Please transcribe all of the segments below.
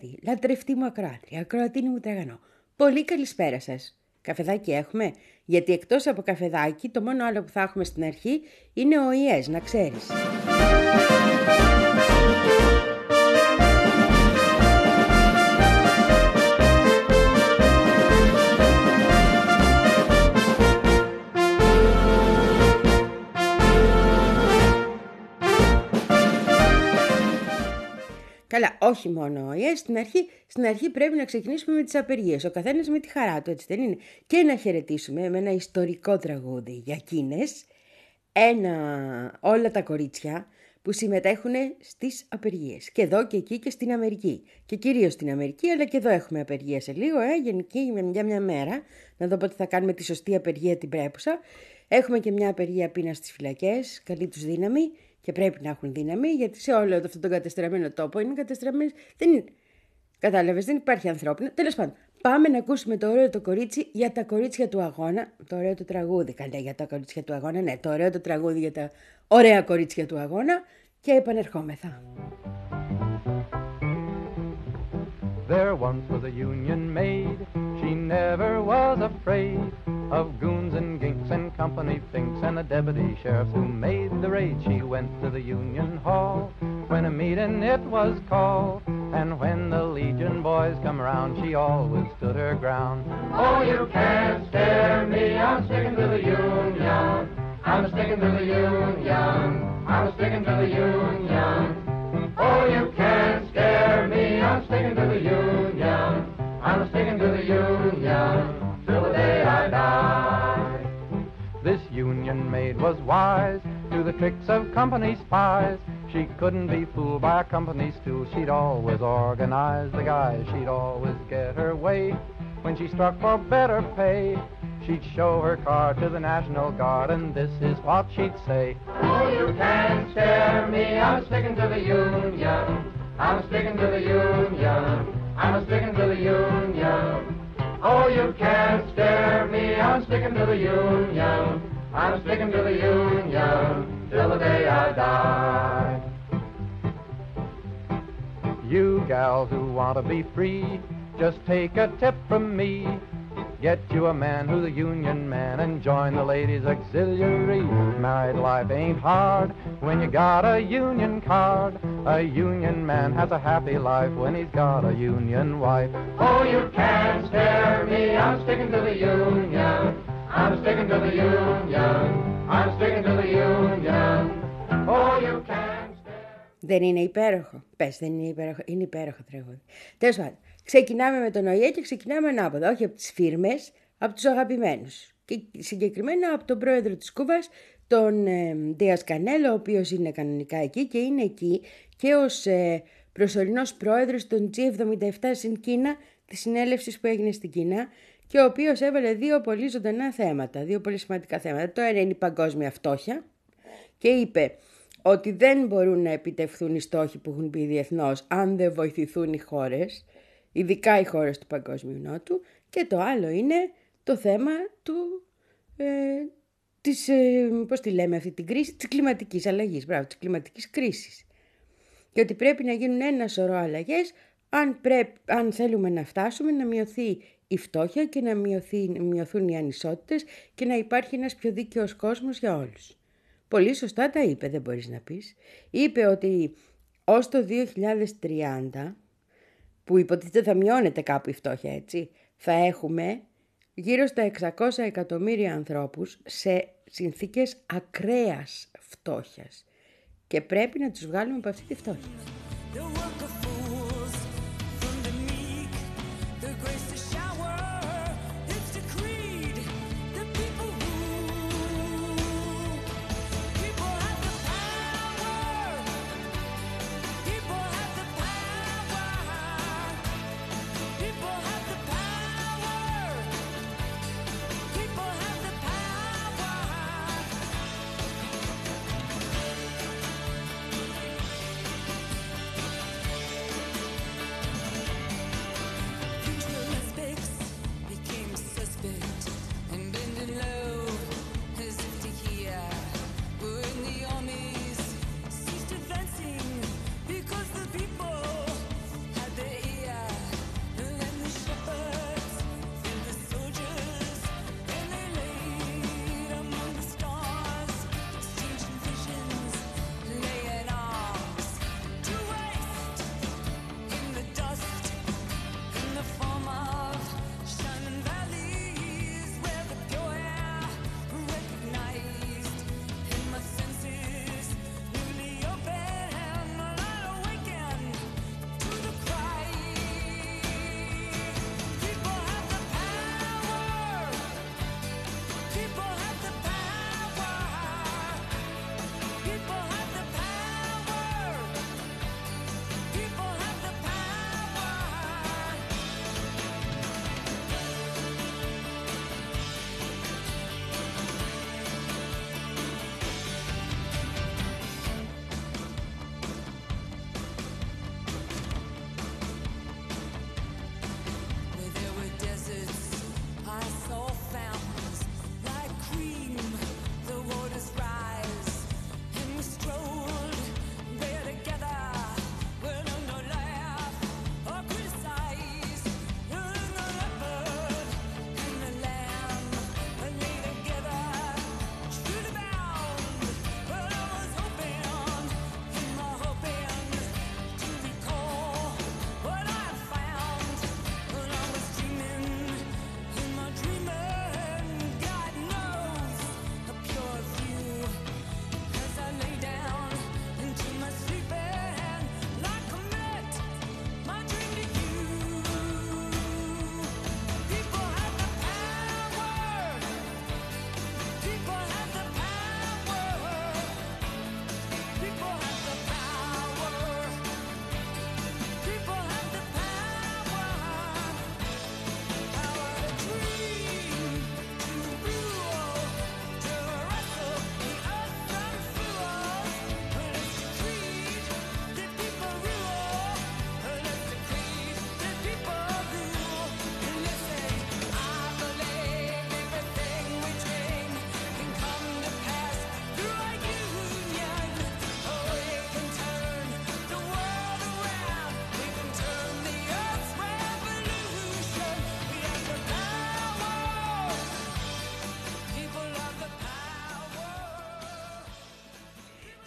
Ακροατή, λατρευτή μου ακροάτρια, ακροατίνη μου τραγανό. Πολύ καλησπέρα σας. Καφεδάκι έχουμε, γιατί εκτός από καφεδάκι το μόνο άλλο που θα έχουμε στην αρχή είναι ο ΙΕΣ, να ξέρεις. Καλά, όχι μόνο ο ΙΕ. Στην αρχή, στην αρχή πρέπει να ξεκινήσουμε με τις απεργίες. Ο καθένας με τη χαρά του, έτσι δεν είναι; Και να χαιρετήσουμε με ένα ιστορικό τραγούδι για εκείνες ένα, όλα τα κορίτσια που συμμετέχουν στις απεργίες. Και εδώ και εκεί και στην Αμερική. Και κυρίως στην Αμερική, αλλά και εδώ έχουμε απεργία σε λίγο, ε, γενική για μια μέρα. Να δω πότε θα κάνουμε τη σωστή απεργία την πρέπουσα. Έχουμε και μια απεργία πείνας στις φυλακές, καλή τους δύναμη και πρέπει να έχουν δύναμη, γιατί σε όλο αυτό τον κατεστραμμένο τόπο είναι κατεστραμμένο. Δεν είναι. Κατάλαβες, δεν υπάρχει ανθρώπινο. Τέλος πάντων, πάμε να ακούσουμε το ωραίο το κορίτσι για τα κορίτσια του αγώνα. Το ωραίο το τραγούδι, καλά για τα κορίτσια του αγώνα. Ναι, το ωραίο το τραγούδι για τα ωραία κορίτσια του αγώνα. Και επανερχόμεθα. There once was a union maid, she never was afraid of goons and ginks and company finks and the deputy sheriffs who made the raid. She went to the union hall when a meeting it was called, and when the legion boys come around, she always stood her ground. Oh, you can't scare me, I'm sticking to the union. I'm sticking to the union. I'm sticking to the union. Oh, you can't scare me. I'm sticking to the union. I'm sticking to the union day I die. This union maid was wise to the tricks of company spies. She couldn't be fooled by a company stool. She'd always organize the guys. She'd always get her way when she struck for better pay. She'd show her card to the National Guard, and this is what she'd say. Oh, you can't scare me. I'm sticking to the union. I'm sticking to the union. I'm sticking to the union. Oh, you can't scare me. I'm sticking to the union. I'm sticking to the union till the day I die. You gals who want to be free, just take a tip from me. Get you a man who's a union man and join the ladies auxiliary. Married life ain't hard when you got a union card. A union man has a happy life when he's got a union wife. Oh, you can't scare me, I'm sticking to the union. I'm sticking to the union. I'm sticking to the union. Oh, you can't Δεν είναι υπέροχο. Πες, δεν είναι υπέροχο. Είναι υπέροχο τραγούδι. Τέλος πάντων. Ξεκινάμε με τον ΟΗΕ και ξεκινάμε ανάποδα, όχι από τις φίρμες, από τους αγαπημένους. Και συγκεκριμένα από τον πρόεδρο της Κούβας, τον ε, Δίας Κανέλο, ο οποίος είναι κανονικά εκεί και είναι εκεί και ως ε, προσωρινός πρόεδρος των G77 στην Κίνα, της συνέλευσης που έγινε στην Κίνα και ο οποίος έβαλε δύο πολύ ζωντανά θέματα, δύο πολύ σημαντικά θέματα. Το ένα είναι η παγκόσμια φτώχεια και είπε ότι δεν μπορούν να επιτευχθούν οι στόχοι που έχουν πει διεθνώς αν δεν βοηθηθούν οι χώρες ειδικά οι χώρες του Παγκόσμιου Νότου και το άλλο είναι το θέμα του, ε, της, ε, πώς τη λέμε αυτή την κρίση, της κλιματικής αλλαγής, μπράβο, της κλιματικής κρίσης. Και ότι πρέπει να γίνουν ένα σωρό αλλαγές αν, αν θέλουμε να φτάσουμε να μειωθεί η φτώχεια και να μειωθεί, μειωθούν οι ανισότητες και να υπάρχει ένας πιο δίκαιος κόσμος για όλους. Πολύ σωστά τα είπε, δεν μπορείς να πεις. Είπε ότι ως το 2030 που υποτίθεται θα μειώνεται κάπου η φτώχεια, έτσι, θα έχουμε γύρω στα 600 εκατομμύρια ανθρώπους σε συνθήκες ακραίας φτώχειας και πρέπει να τους βγάλουμε από αυτή τη φτώχεια.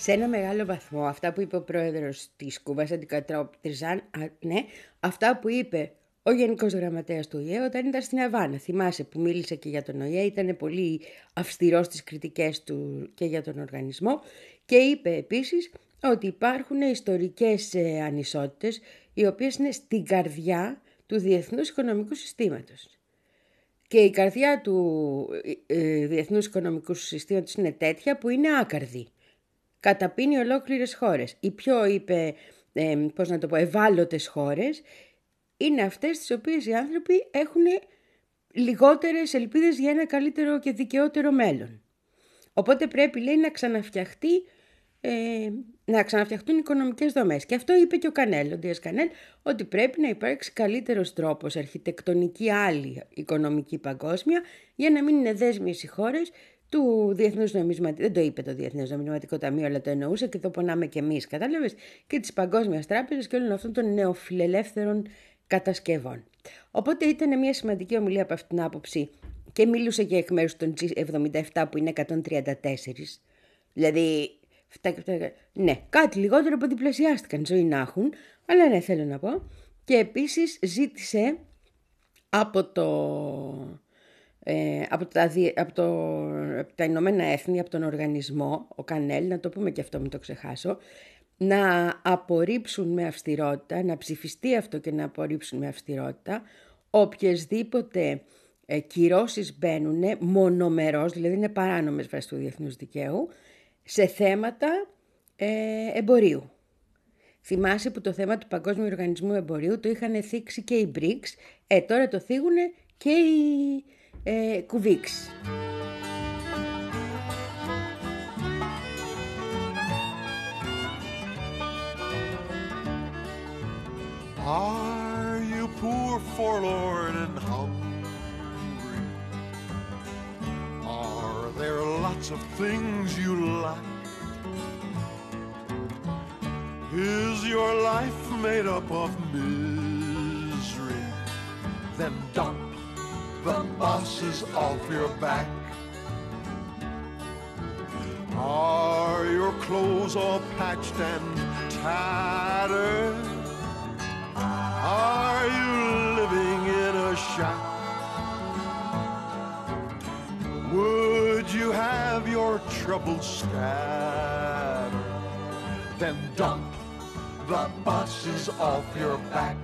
Σε ένα μεγάλο βαθμό, αυτά που είπε ο πρόεδρος της Κούβας αντικατρόπτριζαν, ναι, αυτά που είπε ο Γενικός Γραμματέας του ΟΗΕ όταν ήταν στην Αβάνα. Θυμάσαι που μίλησε και για τον ΟΗΕ, ήταν πολύ αυστηρός στις κριτικές του και για τον οργανισμό και είπε επίσης ότι υπάρχουν ιστορικές ε, ανισότητες οι οποίες είναι στην καρδιά του διεθνούς οικονομικού συστήματος. Και η καρδιά του ε, ε, διεθνούς οικονομικού συστήματος είναι τέτοια που είναι άκαρδη. Καταπίνει ολόκληρες χώρες. Οι πιο, είπε, ε, πώς να το πω, ευάλωτες χώρες είναι αυτές τις οποίες οι άνθρωποι έχουν λιγότερες ελπίδες για ένα καλύτερο και δικαιότερο μέλλον. Οπότε πρέπει, λέει, να ξαναφτιαχτεί ε, να ξαναφτιαχτούν οικονομικές δομές. Και αυτό είπε και ο Κανέλ, ο Δίας Κανέλ, ότι πρέπει να υπάρξει καλύτερος τρόπος, αρχιτεκτονική άλλη οικονομική παγκόσμια, για να μην είναι δέσμιες οι χώρες του Διεθνούς Νομισματικού, δεν το είπε το Διεθνές Νομισματικό Ταμείο, αλλά το εννοούσε και το πονάμε και εμείς, κατάλαβες, και της Παγκόσμιας Τράπεζας και όλων αυτών των νεοφιλελεύθερων κατασκευών. Οπότε ήταν μια σημαντική ομιλία από αυτήν την άποψη και μίλησε και εκ μέρους των G77 που είναι 134, δηλαδή ναι, κάτι λιγότερο από διπλασιάστηκαν ζωή να έχουν, αλλά ναι θέλω να πω. Και επίσης ζήτησε από το... Ε, από, τα, από, το, από τα Ηνωμένα Έθνη, από τον οργανισμό, ο Κανέλ, να το πούμε και αυτό μην το ξεχάσω, να απορρίψουν με αυστηρότητα, να ψηφιστεί αυτό και να απορρίψουν με αυστηρότητα οποιασδήποτε ε, κυρώσεις μπαίνουν μονομερός, δηλαδή είναι παράνομες βάσεις του διεθνούς δικαίου, σε θέματα ε, εμπορίου. Θυμάσαι που το θέμα του Παγκόσμιου Οργανισμού Εμπορίου το είχαν θίξει και οι BRICS, ε, τώρα το θίγουν και οι ε, κουβίξ. Are you poor, forlorn and hungry? Are there lots of things you lack? Is your life made up of misery? Then dump the bosses off your back. Are your clothes all patched and tattered? Are you living in a shack? Would you have your troubles scattered? Then dump the bosses off your back.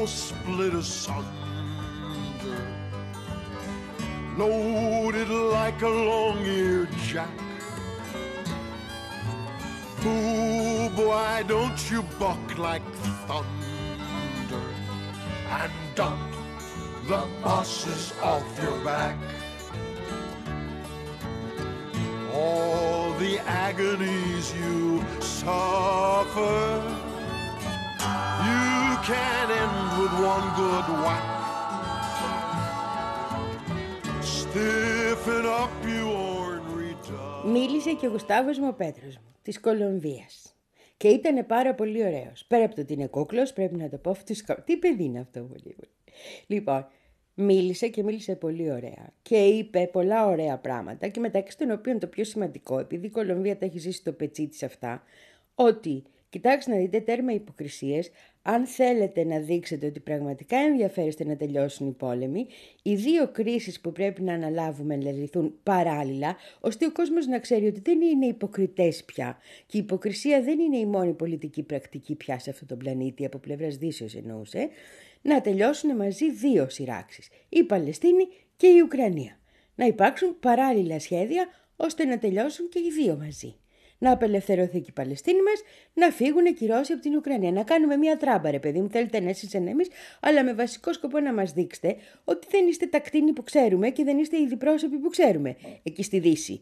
Almost split asunder? Loaded like a long-eared jack. Boo, boy, don't you buck like thunder and dump the bosses off your back? All the agonies you suffer can end with one good whack. Stiffen up you ornery dog. Μίλησε και ο Γουστάβος μου ο Πέτρος μου, της Κολομβίας. Και ήταν πάρα πολύ ωραίος. Πέρα από το ότι είναι κούκλος, πρέπει να το πω φυσικά. Τι παιδί είναι αυτό πολύ. Λοιπόν, μίλησε και μίλησε πολύ ωραία. Και είπε πολλά ωραία πράγματα και μεταξύ των οποίων το πιο σημαντικό, επειδή η Κολομβία τα έχει ζήσει το πετσί της αυτά, ότι Κοιτάξτε να δείτε τέρμα υποκρισίες, αν θέλετε να δείξετε ότι πραγματικά ενδιαφέρεστε να τελειώσουν οι πόλεμοι, οι δύο κρίσεις που πρέπει να αναλάβουμε να λυθούν παράλληλα, ώστε ο κόσμος να ξέρει ότι δεν είναι υποκριτές πια. Και η υποκρισία δεν είναι η μόνη πολιτική πρακτική πια σε αυτόν τον πλανήτη, από πλευράς Δύσεως εννοούσε, να τελειώσουν μαζί δύο σειράξεις, η Παλαιστίνη και η Ουκρανία. Να υπάρξουν παράλληλα σχέδια ώστε να τελειώσουν και οι δύο μαζί να απελευθερωθεί και η Παλαιστίνη μας, να φύγουν οι Ρώσοι από την Ουκρανία. Να κάνουμε μια τράμπα, ρε παιδί μου, θέλετε να εσείς εμεί, αλλά με βασικό σκοπό να μας δείξετε ότι δεν είστε τα κτίνη που ξέρουμε και δεν είστε οι διπρόσωποι που ξέρουμε εκεί στη Δύση.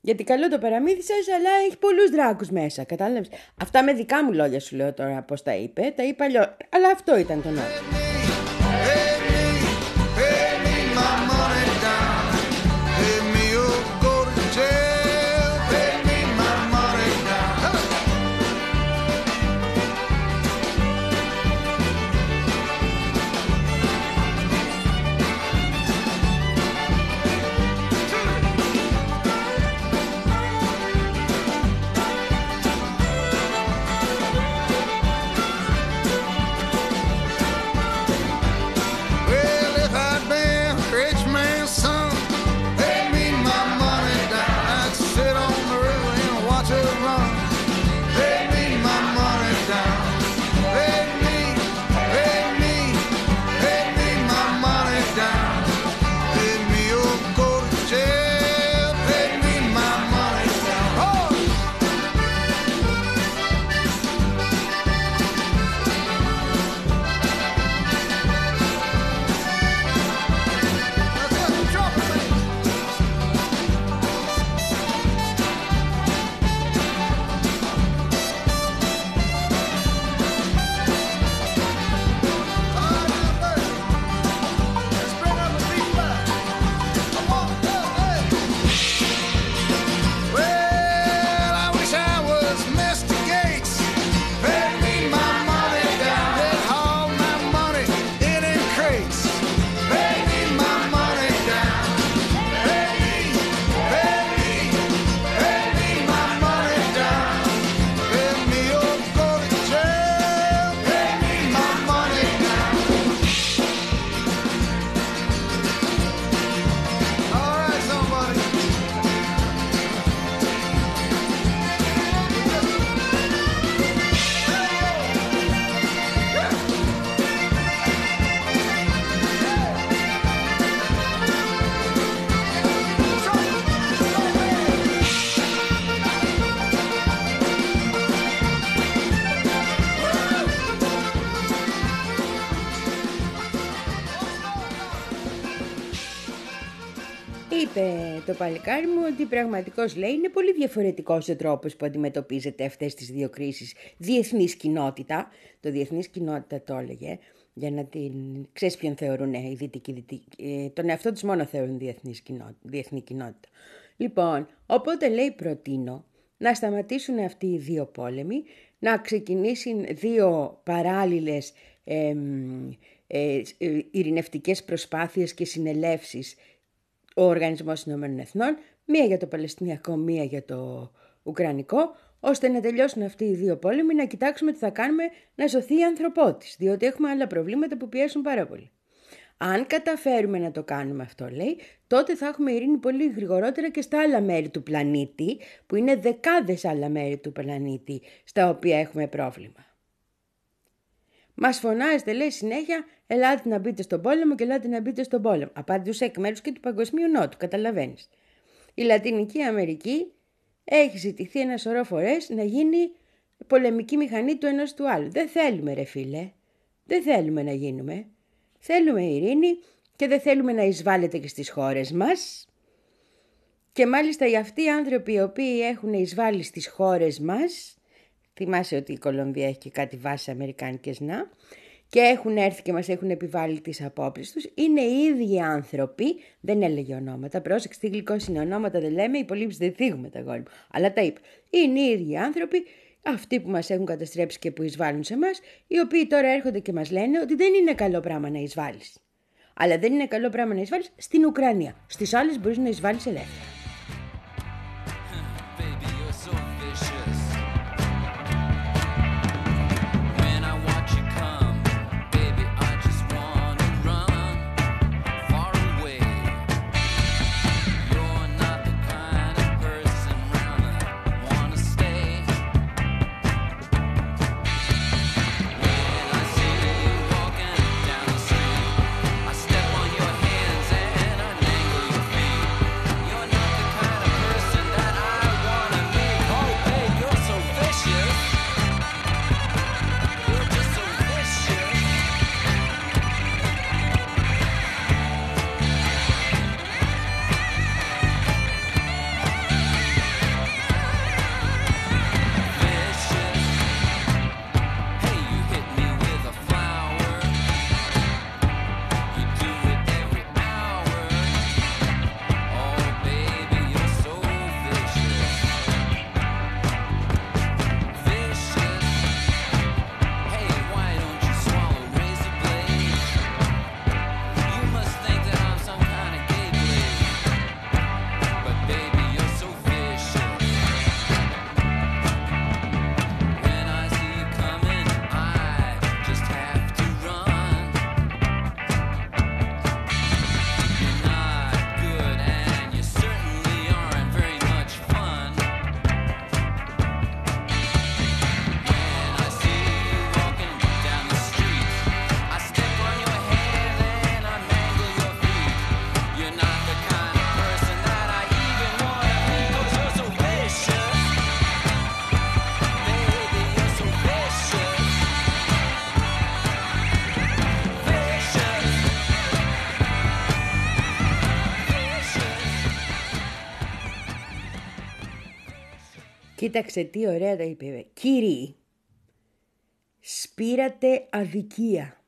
Γιατί καλό το παραμύθι σας, αλλά έχει πολλούς δράκους μέσα, κατάλαβες. Αυτά με δικά μου λόγια σου λέω τώρα πώς τα είπε, τα είπα αλλιώς, αλλά αυτό ήταν το νόημα. Το παλικάρι μου ότι πραγματικώς λέει είναι πολύ διαφορετικός ο τρόπος που αντιμετωπίζετε αυτές τις δύο κρίσεις. Διεθνής κοινότητα, το διεθνής κοινότητα το έλεγε, για να την. ξέρεις ποιον θεωρούν οι δυτικοί, δυτικοί ε, τον εαυτό τους μόνο θεωρούν διεθνής κοινότητα, διεθνή κοινότητα. Λοιπόν, οπότε λέει προτείνω να σταματήσουν αυτοί οι δύο πόλεμοι, να ξεκινήσουν δύο παράλληλες εμ, ε, ε, ειρηνευτικές προσπάθειες και συνελεύσεις ο Οργανισμός Ηνωμένων Εθνών, μία για το Παλαιστινιακό, μία για το Ουκρανικό, ώστε να τελειώσουν αυτοί οι δύο πόλεμοι, να κοιτάξουμε τι θα κάνουμε να σωθεί η ανθρωπότης, διότι έχουμε άλλα προβλήματα που πιέσουν πάρα πολύ. Αν καταφέρουμε να το κάνουμε αυτό, λέει, τότε θα έχουμε ειρήνη πολύ γρηγορότερα και στα άλλα μέρη του πλανήτη, που είναι δεκάδες άλλα μέρη του πλανήτη, στα οποία έχουμε πρόβλημα. Μας φωνάζετε, λέει συνέχεια, ελάτε να μπείτε στον πόλεμο και ελάτε να μπείτε στον πόλεμο. Απαντούσε εκ μέρους και του Παγκοσμίου Νότου, καταλαβαίνεις. Η Λατινική Αμερική έχει ζητηθεί ένα σωρό φορές να γίνει πολεμική μηχανή του ενός του άλλου. Δεν θέλουμε, ρε φίλε. Δεν θέλουμε να γίνουμε. Θέλουμε ειρήνη και δεν θέλουμε να εισβάλλετε και στις χώρες μας. Και μάλιστα οι αυτοί οι άνθρωποι οι οποίοι έχουν εισβάλει στις χώρες μας, θυμάσαι ότι η Κολομβία έχει και κάτι βάσει αμερικάνικες να, και έχουν έρθει και μας έχουν επιβάλει τις απόψεις τους, είναι οι ίδιοι άνθρωποι, δεν έλεγε ονόματα, πρόσεξε τι γλυκός είναι ονόματα δεν λέμε, υπολείψεις δεν θίγουμε τα γόρι μου, αλλά τα είπε. Είναι οι ίδιοι άνθρωποι, αυτοί που μας έχουν καταστρέψει και που εισβάλλουν σε μας, οι οποίοι τώρα έρχονται και μας λένε ότι δεν είναι καλό πράγμα να εισβάλλεις. Αλλά δεν είναι καλό πράγμα να εισβάλλεις στην Ουκρανία. Στις άλλες μπορείς να εισβάλλεις ελεύθερα. Κοίταξε τι ωραία τα είπε. Κύριοι, σπήρατε αδικία.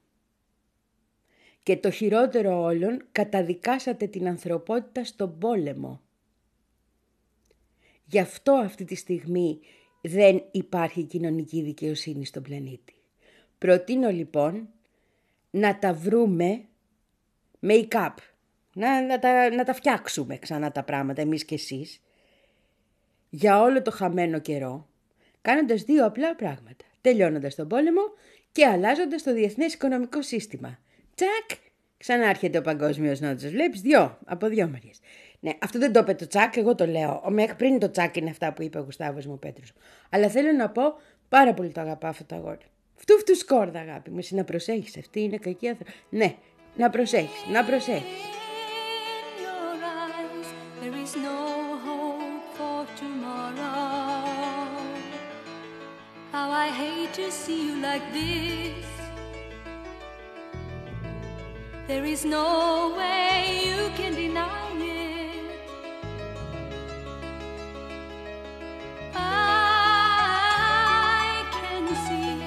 Και το χειρότερο όλων, καταδικάσατε την ανθρωπότητα στον πόλεμο. Γι' αυτό αυτή τη στιγμή δεν υπάρχει κοινωνική δικαιοσύνη στον πλανήτη. Προτείνω λοιπόν να τα βρούμε make-up, να, να, τα, να τα φτιάξουμε ξανά τα πράγματα εμείς και εσείς, για όλο το χαμένο καιρό, κάνοντας δύο απλά πράγματα. Τελειώνοντας τον πόλεμο και αλλάζοντας το διεθνές οικονομικό σύστημα. Τσακ! Ξανάρχεται ο παγκόσμιος νότος. Βλέπεις δυο, από δυο μεριές. Ναι, αυτό δεν το είπε το τσακ, εγώ το λέω. Ο Μέχρι πριν το τσακ είναι αυτά που είπε ο Γουστάβος μου ο Πέτρος. Αλλά θέλω να πω, πάρα πολύ το αγαπάω αυτό το αγόρι. Φτού φτού σκόρδα αγάπη μου, εσύ να προσέχεις, αυτή είναι κακή άνθρωπη. Ναι, να προσέχεις, να προσέχεις. I hate to see you like this. There is no way you can deny it. I can see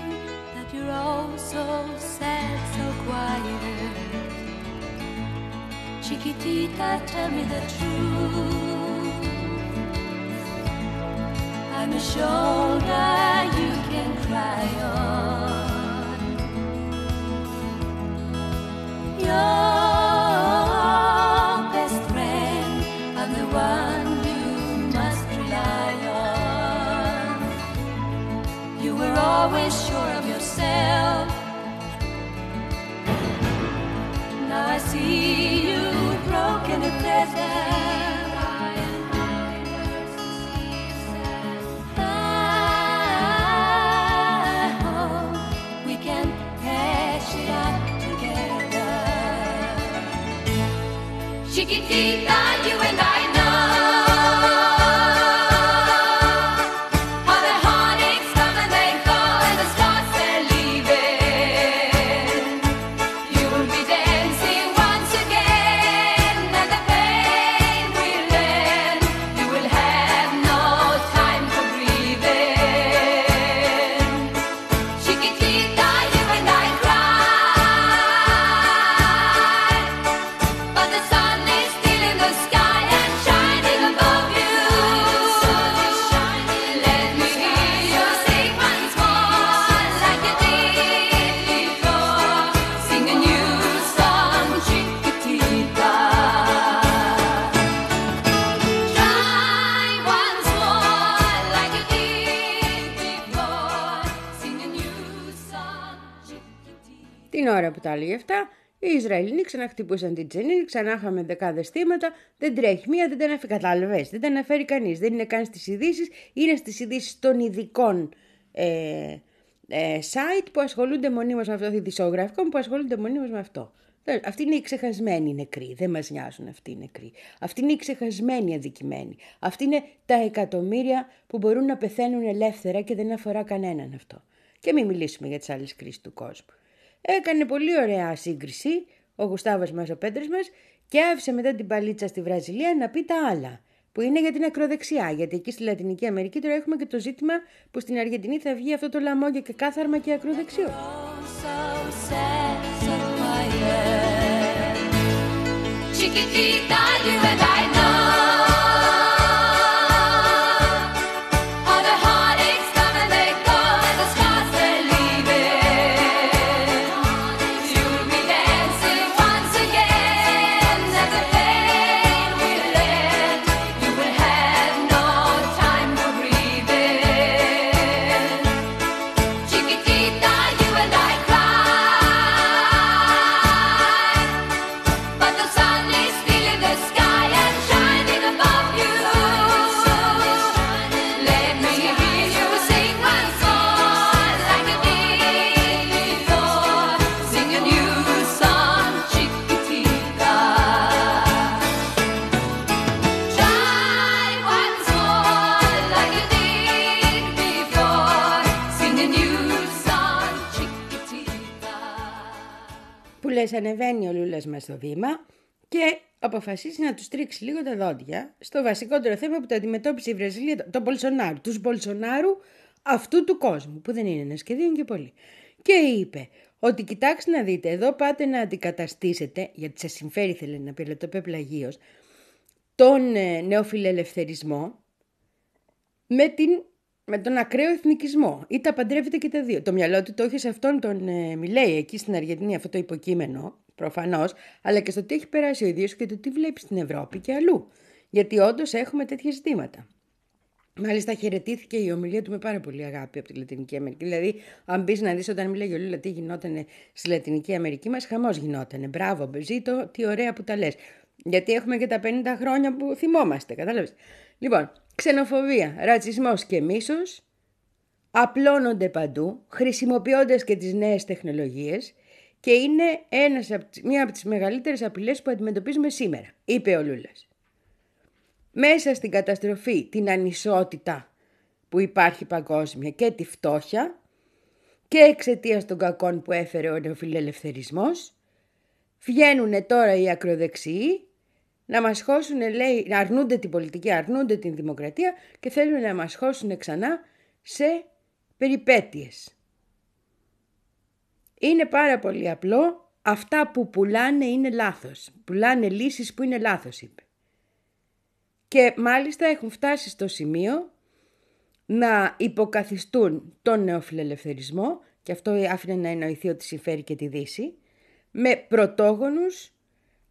that you're all so sad, so quiet. Chiquitita, tell me the truth. I'm a shoulder Thank. Οι Ισραηλινοί ξαναχτυπούσαν την Τζενίνη, ξανά είχαμε δεκάδες θύματα. Δεν τρέχει μία, δεν τα αναφέρει. Κατάλαβες. Δεν τα αναφέρει κανείς. Δεν είναι καν στις ειδήσεις. Είναι στις ειδήσεις των ειδικών ε, ε, site που ασχολούνται μονίμως με αυτό, ειδησιογραφικών που ασχολούνται μονίμως με αυτό. Δεν- Αυτοί είναι οι ξεχασμένοι νεκροί. Δεν μας νοιάζουν αυτοί οι νεκροί. Αυτοί είναι οι ξεχασμένοι αδικημένοι. Αυτοί είναι τα εκατομμύρια που μπορούν να πεθαίνουν ελεύθερα και δεν αφορά κανέναν αυτό. Και μην μιλήσουμε για τις άλλες κρίσεις του κόσμου. Έκανε πολύ ωραία σύγκριση ο Γουστάβος μας, ο Πέτρος μας και άφησε μετά την παλίτσα στη Βραζιλία να πει τα άλλα που είναι για την ακροδεξιά. Γιατί εκεί στη Λατινική Αμερική τώρα έχουμε και το ζήτημα που στην Αργεντινή θα βγει αυτό το λαμόγιο και κάθαρμα και ακροδεξιό. so sad, so quiet. Chiquitita, you and I know Chiquitita. Που λες ανεβαίνει ο Λούλας μας στο βήμα και αποφασίσει να τους τρίξει λίγο τα δόντια στο βασικότερο θέμα που το αντιμετώπισε η Βραζιλία, τον Μπολσονάρου, τους Μπολσονάρου αυτού του κόσμου, που δεν είναι ένας και δύο είναι και πολύ. Και είπε ότι κοιτάξτε να δείτε, εδώ πάτε να αντικαταστήσετε, γιατί σας συμφέρει θέλει να πει, αλλά το είπε πλαγίως, τον ε, νεοφιλελευθερισμό με, την, με τον ακραίο εθνικισμό. Ή τα παντρεύεται και τα δύο. Το μυαλό του το έχει σε αυτόν τον ε, Μιλέη εκεί στην Αργεντινή, αυτό το υποκείμενο, προφανώς, αλλά και στο τι έχει περάσει ο ίδιος και το τι βλέπει στην Ευρώπη και αλλού. Γιατί όντως έχουμε τέτοια ζητήματα. Μάλιστα χαιρετήθηκε η ομιλία του με πάρα πολύ αγάπη από τη Λατινική Αμερική. Δηλαδή, αν μπεις να δεις όταν μίλαγε ο Λούλα τι γινόταν στη Λατινική Αμερική, μας χαμός γινόταν. Μπράβο, Μπεζίτο, τι ωραία που τα λες. Γιατί έχουμε και τα 50 χρόνια που θυμόμαστε, κατάλαβες. Λοιπόν, ξενοφοβία, ρατσισμός και μίσος απλώνονται παντού, χρησιμοποιώντας και τις νέες τεχνολογίες και είναι ένας, από τις- μία από τις μεγαλύτερες απειλές που αντιμετωπίζουμε σήμερα, είπε ο Λούλας. Μέσα στην καταστροφή, την ανισότητα που υπάρχει παγκόσμια και τη φτώχεια και εξαιτίας των κακών που έφερε ο νεοφιλελευθερισμός, βγαίνουν τώρα οι ακροδεξιοί να μας χώσουν, λέει, να αρνούνται την πολιτική, αρνούνται την δημοκρατία και θέλουν να μας χώσουν ξανά σε περιπέτειες. Είναι πάρα πολύ απλό. Αυτά που πουλάνε είναι λάθος. Πουλάνε λύσεις που είναι λάθος, είπε. Και μάλιστα έχουν φτάσει στο σημείο να υποκαθιστούν τον νεοφιλελευθερισμό, και αυτό άφηνε να εννοηθεί ότι συμφέρει και τη Δύση, με πρωτόγονους,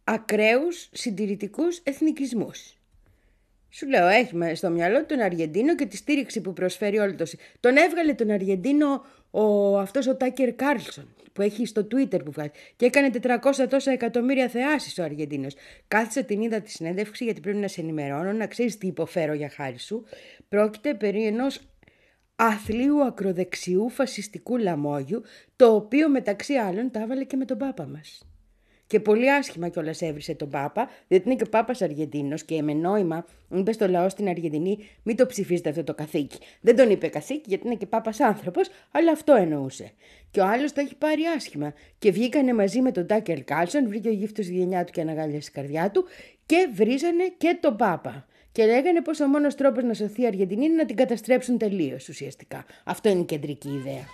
ακραίους, συντηρητικούς εθνικισμούς. Σου λέω, έχει στο μυαλό του τον Αργεντίνο και τη στήριξη που προσφέρει όλο το... συ- Τον έβγαλε τον Αργεντίνο ο, αυτός ο Τάκερ Κάρλσον που έχει στο Twitter που βγάζει και έκανε 400 τόσα εκατομμύρια θεάσεις ο Αργεντίνος. Κάθισα την είδα τη συνέντευξη γιατί πρέπει να σε ενημερώνω, να ξέρεις τι υποφέρω για χάρη σου. Πρόκειται περί ενός αθλίου ακροδεξιού φασιστικού λαμόγιου, το οποίο μεταξύ άλλων τα έβαλε και με τον Πάπα μας. Και πολύ άσχημα κιόλας έβρισε τον Πάπα, διότι είναι και ο Πάπας Αργεντίνος και με νόημα είπε στο λαό στην Αργεντινή: Μην το ψηφίσετε αυτό το καθήκη. Δεν τον είπε καθήκη γιατί είναι και Πάπας άνθρωπος, αλλά αυτό εννοούσε. Και ο άλλος το έχει πάρει άσχημα. Και βγήκανε μαζί με τον Τάκερ Κάλσον, βρήκε ο γύφτος στη γενιά του και αναγάλιασε η καρδιά του και βρίζανε και τον Πάπα. Και λέγανε πως ο μόνος τρόπος να σωθεί η Αργεντινή είναι να την καταστρέψουν τελείως ουσιαστικά. Αυτό είναι η κεντρική ιδέα.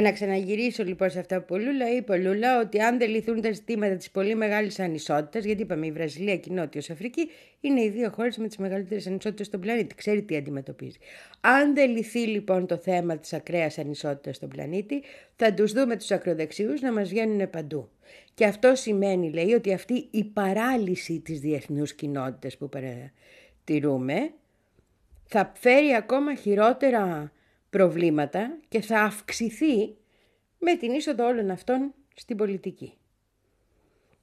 Για να ξαναγυρίσω λοιπόν σε αυτά που ο Λούλα είπε ο Λούλα ότι αν δεν λυθούν τα ζητήματα της πολύ μεγάλης ανισότητας, γιατί είπαμε η Βραζιλία και η Νότιος Αφρική είναι οι δύο χώρες με τις μεγαλύτερες ανισότητες στον πλανήτη. Ξέρει τι αντιμετωπίζει. Αν δεν λυθεί λοιπόν το θέμα της ακραίας ανισότητας στον πλανήτη, θα τους δούμε τους ακροδεξιούς να μας βγαίνουν παντού. Και αυτό σημαίνει, λέει, ότι αυτή η παράλυση της διεθνούς κοινότητας που παρατηρούμε θα φέρει ακόμα χειρότερα προβλήματα και θα αυξηθεί με την είσοδο όλων αυτών στην πολιτική.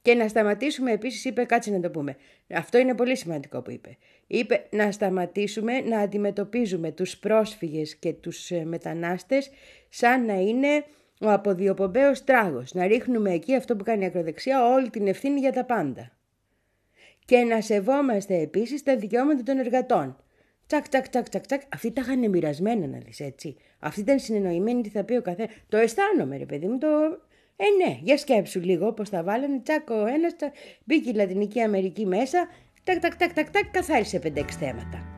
Και να σταματήσουμε επίσης, είπε, κάτσε να το πούμε, αυτό είναι πολύ σημαντικό που είπε. Είπε να σταματήσουμε να αντιμετωπίζουμε τους πρόσφυγες και τους ε, μετανάστες σαν να είναι ο αποδιοπομπαίος τράγος. Να ρίχνουμε εκεί αυτό που κάνει η ακροδεξιά όλη την ευθύνη για τα πάντα. Και να σεβόμαστε επίσης τα δικαιώματα των εργατών. Τσακ, τσακ, τσακ, τσακ, τσακ. Αυτοί τα είχαν μοιρασμένα να δεις έτσι. Αυτοί ήταν συνεννοημένοι τι θα πει ο καθένα. Το αισθάνομαι ρε παιδί μου, το... Ε ναι, για σκέψου λίγο πώς τα βάλανε, τσακ ο ένας, τσακ... μπήκε η Λατινική Αμερική μέσα, τακ, τακ, τακ, τακ, τακ, καθάρισε 5-6 θέματα.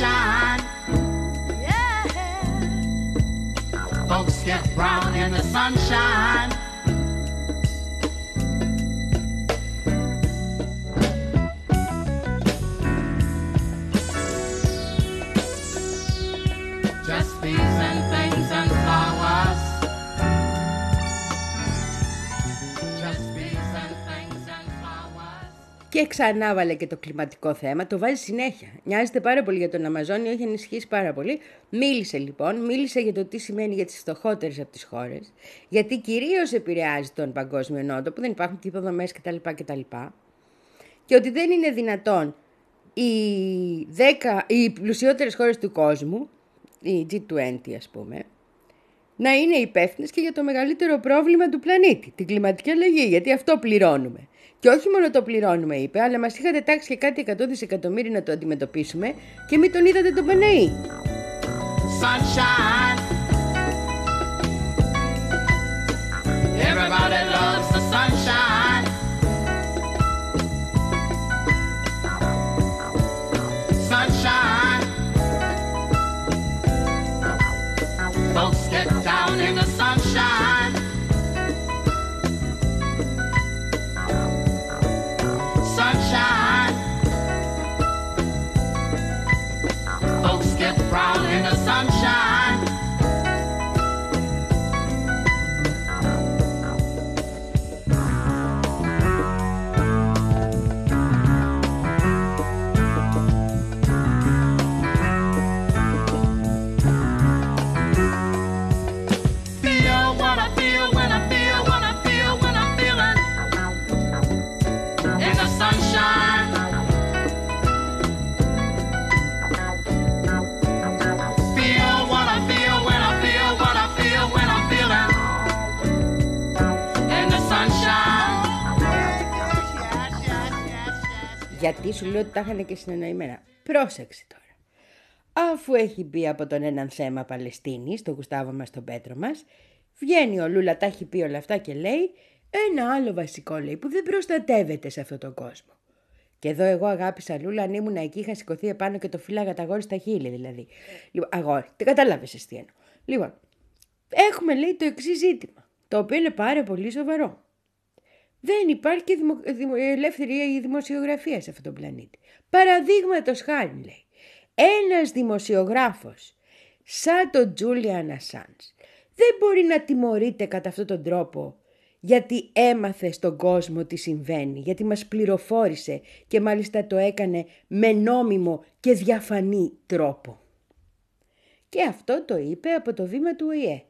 Sunshine. Folks get brown in the sunshine. Και ξανά βάλε και το κλιματικό θέμα, το βάζει συνέχεια. Νοιάζεται πάρα πολύ για τον Αμαζόνιο, έχει ενισχύσει πάρα πολύ. Μίλησε λοιπόν, μίλησε για το τι σημαίνει για τις φτωχότερες από τις χώρες, γιατί κυρίως επηρεάζει τον παγκόσμιο νότο, που δεν υπάρχουν και υποδομέ κτλ. κτλ. Και ότι δεν είναι δυνατόν οι, 10, οι πλουσιότερες χώρες του κόσμου, η G20 ας πούμε, να είναι υπεύθυνες και για το μεγαλύτερο πρόβλημα του πλανήτη, την κλιματική αλλαγή, γιατί αυτό πληρώνουμε. Και όχι μόνο το πληρώνουμε, είπε, αλλά μας είχατε τάξει και κάτι 100 δισεκατομμύρια να το αντιμετωπίσουμε και μην τον είδατε τον Παναή. sunshine. Γιατί σου λέω ότι τα είχαν και συνεννοημένα. Πρόσεξε τώρα. Αφού έχει μπει από τον έναν θέμα Παλαιστίνης, τον Γουστάβο μας, τον Πέτρο μας, βγαίνει ο Λούλα, τα έχει πει όλα αυτά και λέει ένα άλλο βασικό λέει που δεν προστατεύεται σε αυτόν τον κόσμο. Και εδώ εγώ αγάπησα Λούλα, αν ήμουν εκεί είχα σηκωθεί επάνω και το φύλαγα τα αγόρι στα χείλη δηλαδή. Λοιπόν, αγόρι, δεν κατάλαβες τι εννοώ. Λοιπόν, έχουμε λέει το εξής ζήτημα, το οποίο είναι πάρα πολύ σοβαρό. Δεν υπάρχει και δημο, δημο, ελεύθερη δημοσιογραφία σε αυτόν τον πλανήτη. Παραδείγματος χάρη λέει, ένας δημοσιογράφος σαν τον Τζούλιαν Ασάνς δεν μπορεί να τιμωρείται κατά αυτόν τον τρόπο γιατί έμαθε στον κόσμο τι συμβαίνει, γιατί μας πληροφόρησε και μάλιστα το έκανε με νόμιμο και διαφανή τρόπο. Και αυτό το είπε από το βήμα του ΟΗΕ.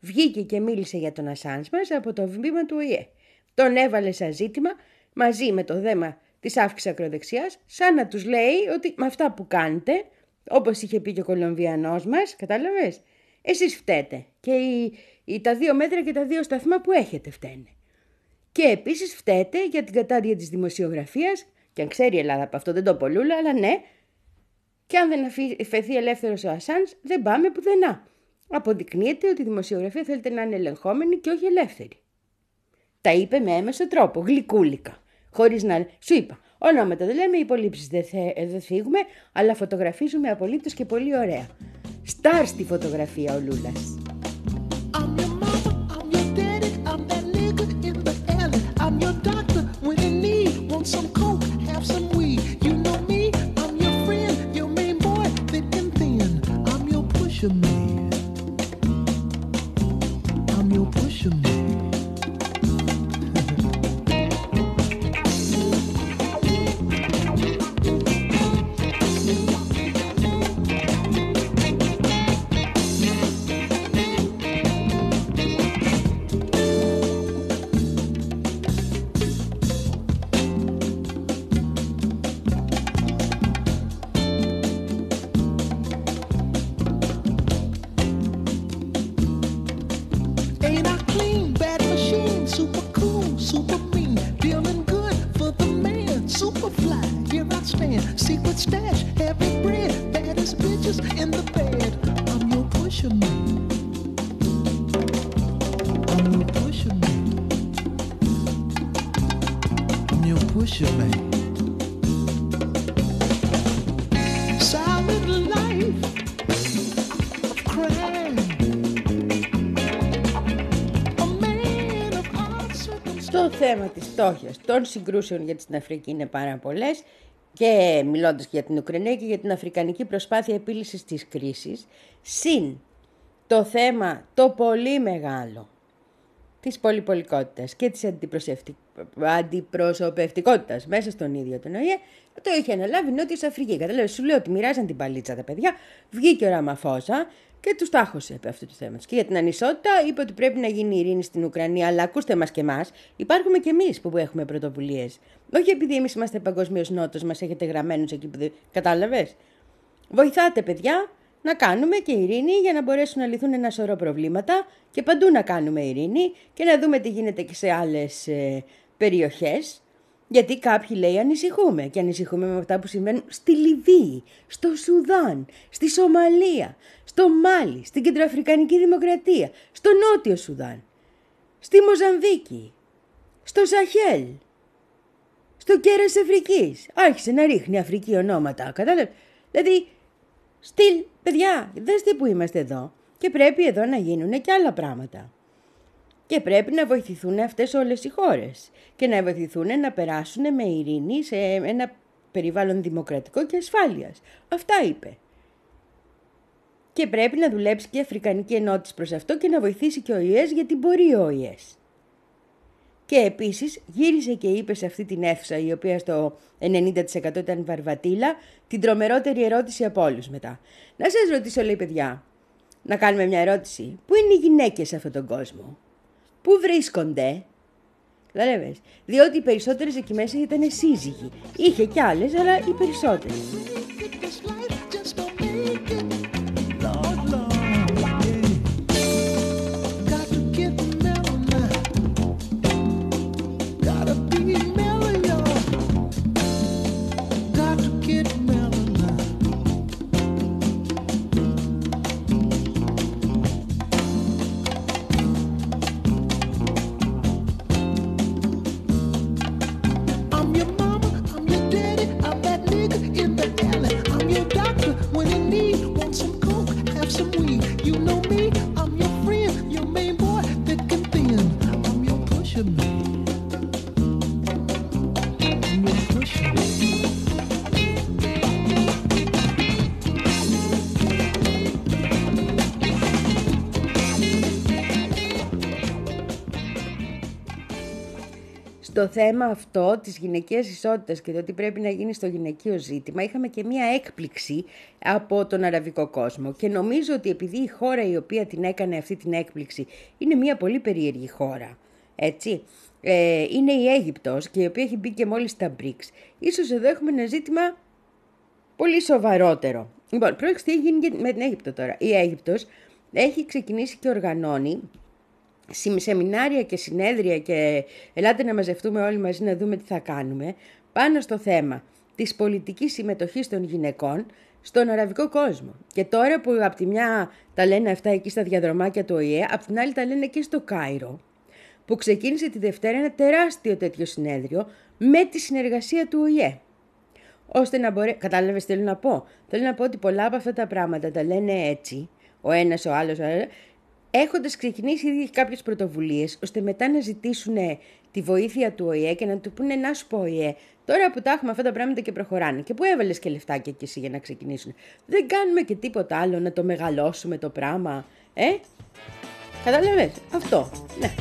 Βγήκε και μίλησε για τον Ασάνς μας από το βήμα του ΟΗΕ. Τον έβαλε σαν ζήτημα μαζί με το δέμα της αύξησης ακροδεξιάς, σαν να τους λέει ότι με αυτά που κάνετε, όπως είχε πει και ο Κολομβιανός μας, κατάλαβες, εσείς φταίτε και οι, οι, τα δύο μέτρα και τα δύο σταθμά που έχετε φταίνε. Και επίσης φταίτε για την κατάδια της δημοσιογραφίας, και αν ξέρει η Ελλάδα από αυτό δεν το πολλούλα, αλλά ναι, και αν δεν αφαιθεί ελεύθερος ο Ασάνς, δεν πάμε πουθενά. Αποδεικνύεται ότι η δημοσιογραφία θέλετε να είναι ελεγχόμενη και όχι ελεύθερη. Τα είπε με έμεσο τρόπο, γλυκούλικα. Χωρίς να... Σου είπα, ονόματα δεν λέμε, υπολείψεις δεν, θε... δεν φύγουμε, αλλά φωτογραφίζουμε απολύτως και πολύ ωραία. Στάρ στη φωτογραφία ο Λούλας. I'm Στο θέμα της φτώχειας των συγκρούσεων για την Αφρική είναι πάρα πολλές και μιλώντας και για την Ουκρανία και για την αφρικανική προσπάθεια επίλυσης της κρίσης, συν το θέμα το πολύ μεγάλο της πολυπολικότητας και της αντιπροσωπευτικ- αντιπροσωπευτικότητας μέσα στον ίδιο τον ΟΗΕ, το είχε αναλάβει η Νότιος Αφρική. Καταλάβεις, σου λέω ότι μοιράζαν την παλίτσα τα παιδιά, βγήκε ο Ραμαφώσα και τους τάχωσε επί αυτού του θέματος. Και για την ανισότητα είπε ότι πρέπει να γίνει ειρήνη στην Ουκρανία, αλλά ακούστε μας και εμάς, υπάρχουμε και εμείς που έχουμε πρωτοβουλίες. Όχι επειδή εμείς είμαστε παγκοσμίως νότος, μας έχετε γραμμένους εκεί που δεν... Κατάλαβες; Βοηθάτε παιδιά να κάνουμε και ειρήνη για να μπορέσουν να λυθούν ένα σωρό προβλήματα και παντού να κάνουμε ειρήνη και να δούμε τι γίνεται και σε άλλες ε, περιοχές. Γιατί κάποιοι λέει ανησυχούμε και ανησυχούμε με αυτά που συμβαίνουν στη Λιβύη, στο Σουδάν, στη Σομαλία, στο Μάλι, στην Κεντροαφρικανική Δημοκρατία, στο Νότιο Σουδάν, στη Μοζαμβίκη, στο Σαχέλ, στο κέρας Αφρικής. Άρχισε να ρίχνει Αφρική ονόματα, κατάλαβες; Δηλαδή, στυλ, παιδιά, δέστε που είμαστε εδώ. Και πρέπει εδώ να γίνουν και άλλα πράγματα. Και πρέπει να βοηθηθούν αυτές όλες οι χώρες. Και να βοηθηθούν να περάσουν με ειρήνη σε ένα περιβάλλον δημοκρατικό και ασφάλειας. Αυτά είπε. Και πρέπει να δουλέψει και η Αφρικανική Ενότητα προς αυτό και να βοηθήσει και ο ΙΕΣ γιατί μπορεί ο ΙΕΣ. Και επίσης γύρισε και είπε σε αυτή την αίθουσα, η οποία στο 90% ήταν βαρβατήλα, την τρομερότερη ερώτηση από όλους μετά. Να σας ρωτήσω, λέει παιδιά, να κάνουμε μια ερώτηση. Πού είναι οι γυναίκες σε αυτόν τον κόσμο; Πού βρίσκονται; Καταλαβες. Διότι οι περισσότερες εκεί μέσα ήταν σύζυγοι. Είχε κι άλλες, αλλά οι περισσότερες. Στο θέμα αυτό της γυναικείας ισότητας και το τι πρέπει να γίνει στο γυναικείο ζήτημα είχαμε και μία έκπληξη από τον αραβικό κόσμο και νομίζω ότι επειδή η χώρα η οποία την έκανε αυτή την έκπληξη είναι μία πολύ περίεργη χώρα, έτσι, ε, είναι η Αίγυπτος και η οποία έχει μπει και μόλις στα BRICS. Ίσως εδώ έχουμε ένα ζήτημα πολύ σοβαρότερο. Λοιπόν, πρόκειται τι έγινε με την Αίγυπτο τώρα. Η Αίγυπτος έχει ξεκινήσει και οργανώνει συμ- σεμινάρια και συνέδρια και ελάτε να μαζευτούμε όλοι μαζί να δούμε τι θα κάνουμε πάνω στο θέμα της πολιτικής συμμετοχής των γυναικών στον αραβικό κόσμο. Και τώρα που από τη μια τα λένε αυτά εκεί στα διαδρομάκια του ΟΗΕ, από την άλλη τα λένε και στο Κάιρο, που ξεκίνησε τη Δευτέρα ένα τεράστιο τέτοιο συνέδριο με τη συνεργασία του ΟΗΕ ώστε να μπορεί. Κατάλαβες τι θέλω να πω; Θέλω να πω ότι πολλά από αυτά τα πράγματα τα λένε έτσι, ο ένας, ο άλλος, έχοντας ξεκινήσει ήδη κάποιες πρωτοβουλίες, ώστε μετά να ζητήσουν τη βοήθεια του ΟΗΕ και να του πούνε να σου πω ΟΗΕ, τώρα που τα έχουμε αυτά τα πράγματα και προχωράνε και που έβαλες και λεφτάκια κι εσύ για να ξεκινήσουν, δεν κάνουμε και τίποτα άλλο να το μεγαλώσουμε το πράγμα, ε; Κατάλαβε, αυτό, ναι.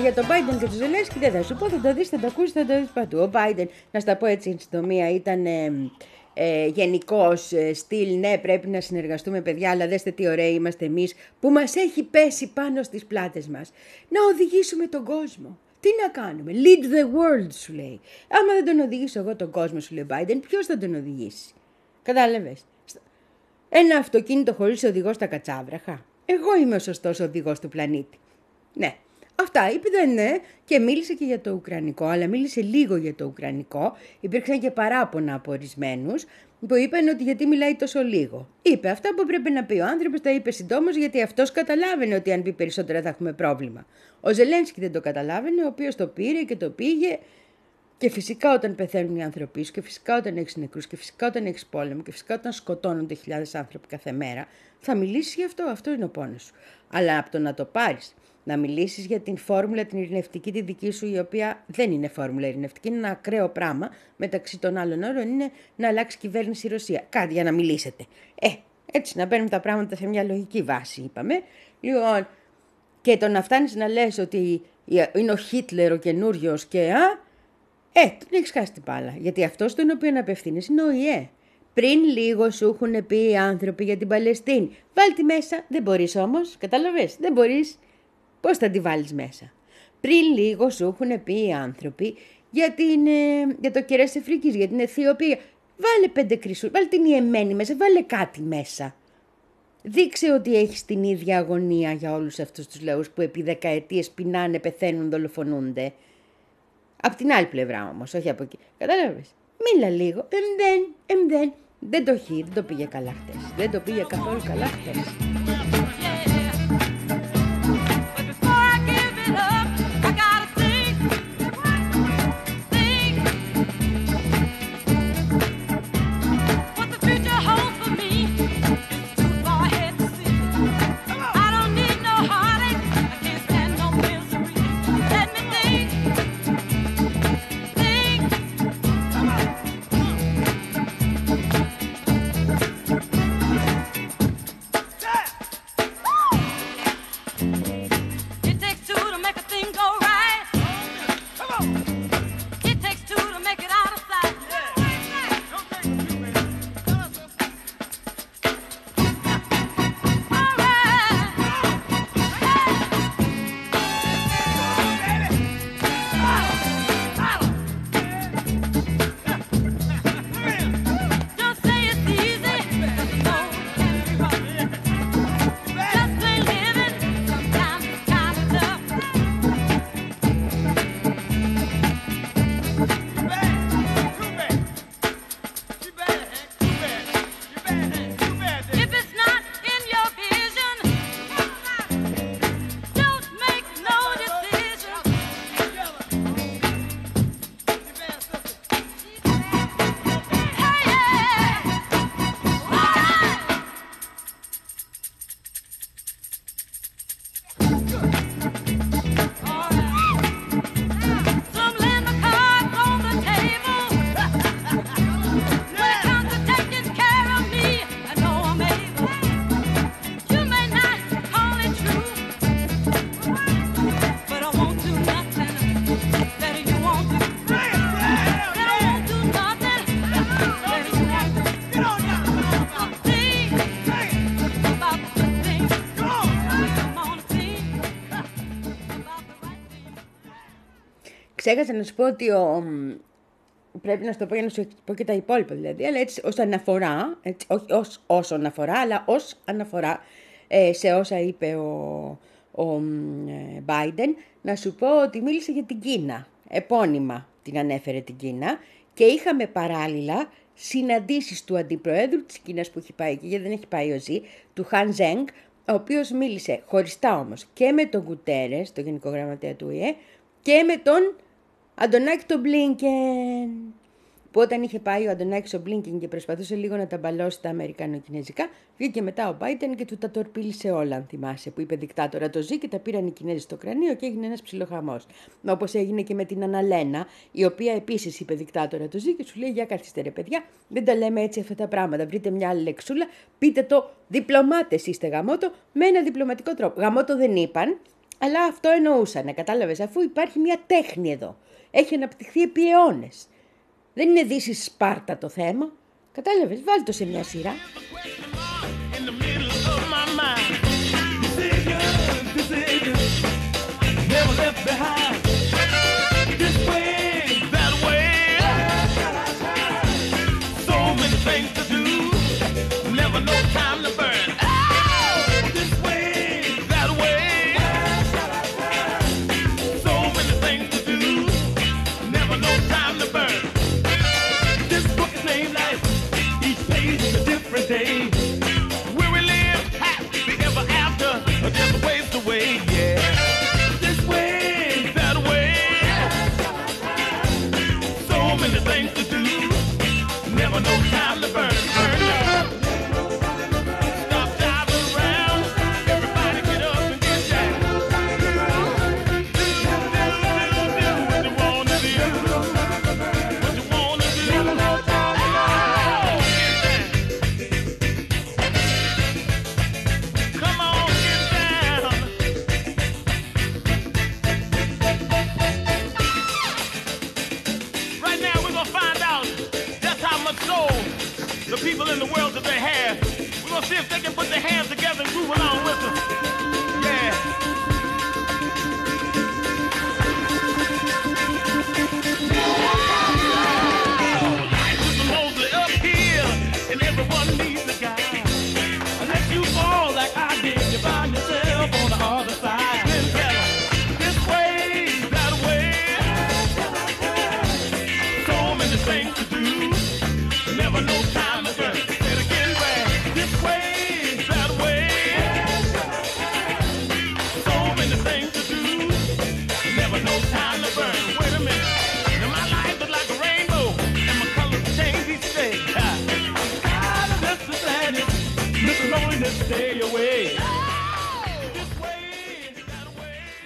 Για τον Biden και τους Ζελένσκι δεν θα σου πω, θα το δεις, θα το ακούσεις, θα το δεις παντού. Ο Biden, να στα πω έτσι εν συντομία, ήταν ε, ε, γενικός ε, στυλ. Ναι, πρέπει να συνεργαστούμε, παιδιά, αλλά δέστε τι ωραίοι είμαστε εμείς που μας έχει πέσει πάνω στις πλάτες μας. Να οδηγήσουμε τον κόσμο. Τι να κάνουμε, lead the world σου λέει. Άμα δεν τον οδηγήσω εγώ τον κόσμο, σου λέει ο Biden, ποιος θα τον οδηγήσει; Κατάλαβες; Ένα αυτοκίνητο χωρίς οδηγό στα κατσάβραχα. Εγώ είμαι ο σωστός οδηγός του πλανήτη. Ναι. Αυτά είπε δεν ναι και μίλησε και για το Ουκρανικό, αλλά μίλησε λίγο για το Ουκρανικό. Υπήρξαν και παράπονα από ορισμένους που είπαν ότι γιατί μιλάει τόσο λίγο. Είπε αυτά που πρέπει να πει ο άνθρωπος, τα είπε συντόμως γιατί αυτός καταλάβαινε ότι αν πει περισσότερα θα έχουμε πρόβλημα. Ο Ζελένσκι δεν το καταλάβαινε, ο οποίος το πήρε και το πήγε. Και φυσικά όταν πεθαίνουν οι άνθρωποι σου, και φυσικά όταν έχεις νεκρούς, και φυσικά όταν έχεις πόλεμο, και φυσικά όταν σκοτώνονται χιλιάδες άνθρωποι κάθε μέρα, θα μιλήσεις γι' αυτό. Αυτό είναι ο πόνος σου. Αλλά από το να το πάρεις, να μιλήσεις για την φόρμουλα την ειρηνευτική τη δική σου, η οποία δεν είναι φόρμουλα ειρηνευτική, είναι ένα ακραίο πράγμα. Μεταξύ των άλλων όρων είναι να αλλάξει κυβέρνηση η Ρωσία. Κάτι για να μιλήσετε. Ε, έτσι να παίρνουμε τα πράγματα σε μια λογική βάση, είπαμε. Λοιπόν, και το να φτάνεις να λες ότι είναι ο Χίτλερ ο καινούριος και α, ε, τον έχεις χάσει την μπάλα. Γιατί αυτό στον οποίο απευθύνεις είναι ο ΙΕ. Πριν λίγο σου έχουν πει οι άνθρωποι για την Παλαιστίνη. Βάλ τη μέσα. Δεν μπορείς όμως. Κατάλαβες. Δεν μπορείς. Πώς θα τη βάλεις μέσα; Πριν λίγο σου έχουν πει οι άνθρωποι για, την, ε, για το κεραίο Αφρικής, για την Αιθιοπία. Βάλε πέντε κρυσού. Βάλε την Ιεμένη μέσα. Βάλε κάτι μέσα. Δείξε ότι έχεις την ίδια αγωνία για όλους αυτούς τους λαούς που επί δεκαετίες πεινάνε, πεθαίνουν, δολοφονούνται. Απ' την άλλη πλευρά όμως, όχι από εκεί. Κατάλαβες; Μίλα λίγο. Εμ δεν, εμ δεν. Δεν το έχει, δεν το πήγε καλά χτες. Δεν το πήγε καθόλου καλά χτες. Ξέχασα να σου πω ότι ο, πρέπει να σου το πω για να σου πω και τα υπόλοιπα δηλαδή, αλλά έτσι ως αναφορά, έτσι, όχι ως, ως αναφορά, αλλά ως αναφορά ε, σε όσα είπε ο, ο μ, ε, Biden, να σου πω ότι μίλησε για την Κίνα, επώνυμα την ανέφερε την Κίνα και είχαμε παράλληλα συναντήσεις του αντιπροέδρου της Κίνας που έχει πάει εκεί, γιατί δεν έχει πάει ο Ζή, του Χαν Ζέγκ, ο οποίος μίλησε χωριστά όμως και με τον Κουτέρες, τον Γενικό Γραμματέα του ΙΕ, και με τον Αντωνάκη τον Μπλίνκεν. Που όταν είχε πάει ο Αντωνάκης ο Μπλίνκεν και προσπαθούσε λίγο να τα μπαλώσει τα Αμερικανο-Κινέζικα, βγήκε μετά ο Μπάιντεν και του τα τορπίλησε όλα, αν θυμάσαι, που είπε δικτάτορα το ζει και τα πήραν οι Κινέζοι στο κρανίο και έγινε ένας ψιλοχαμός. Όπως έγινε και με την Αναλένα, η οποία επίσης είπε δικτάτορα το ζει και σου λέει: Για καθίστε ρε παιδιά, δεν τα λέμε έτσι αυτά τα πράγματα. Βρείτε μια άλλη λεξούλα, πείτε το διπλωμάτες είστε γαμότο με ένα διπλωματικό τρόπο. Γαμότο δεν είπαν, αλλά αυτό εννοούσαν, κατάλαβες, αφού υπάρχει μια τέχνη εδώ. Έχει αναπτυχθεί επί αιώνες. Δεν είναι Δύση Σπάρτα το θέμα. Κατάλαβες, βάλτε το σε μια σειρά.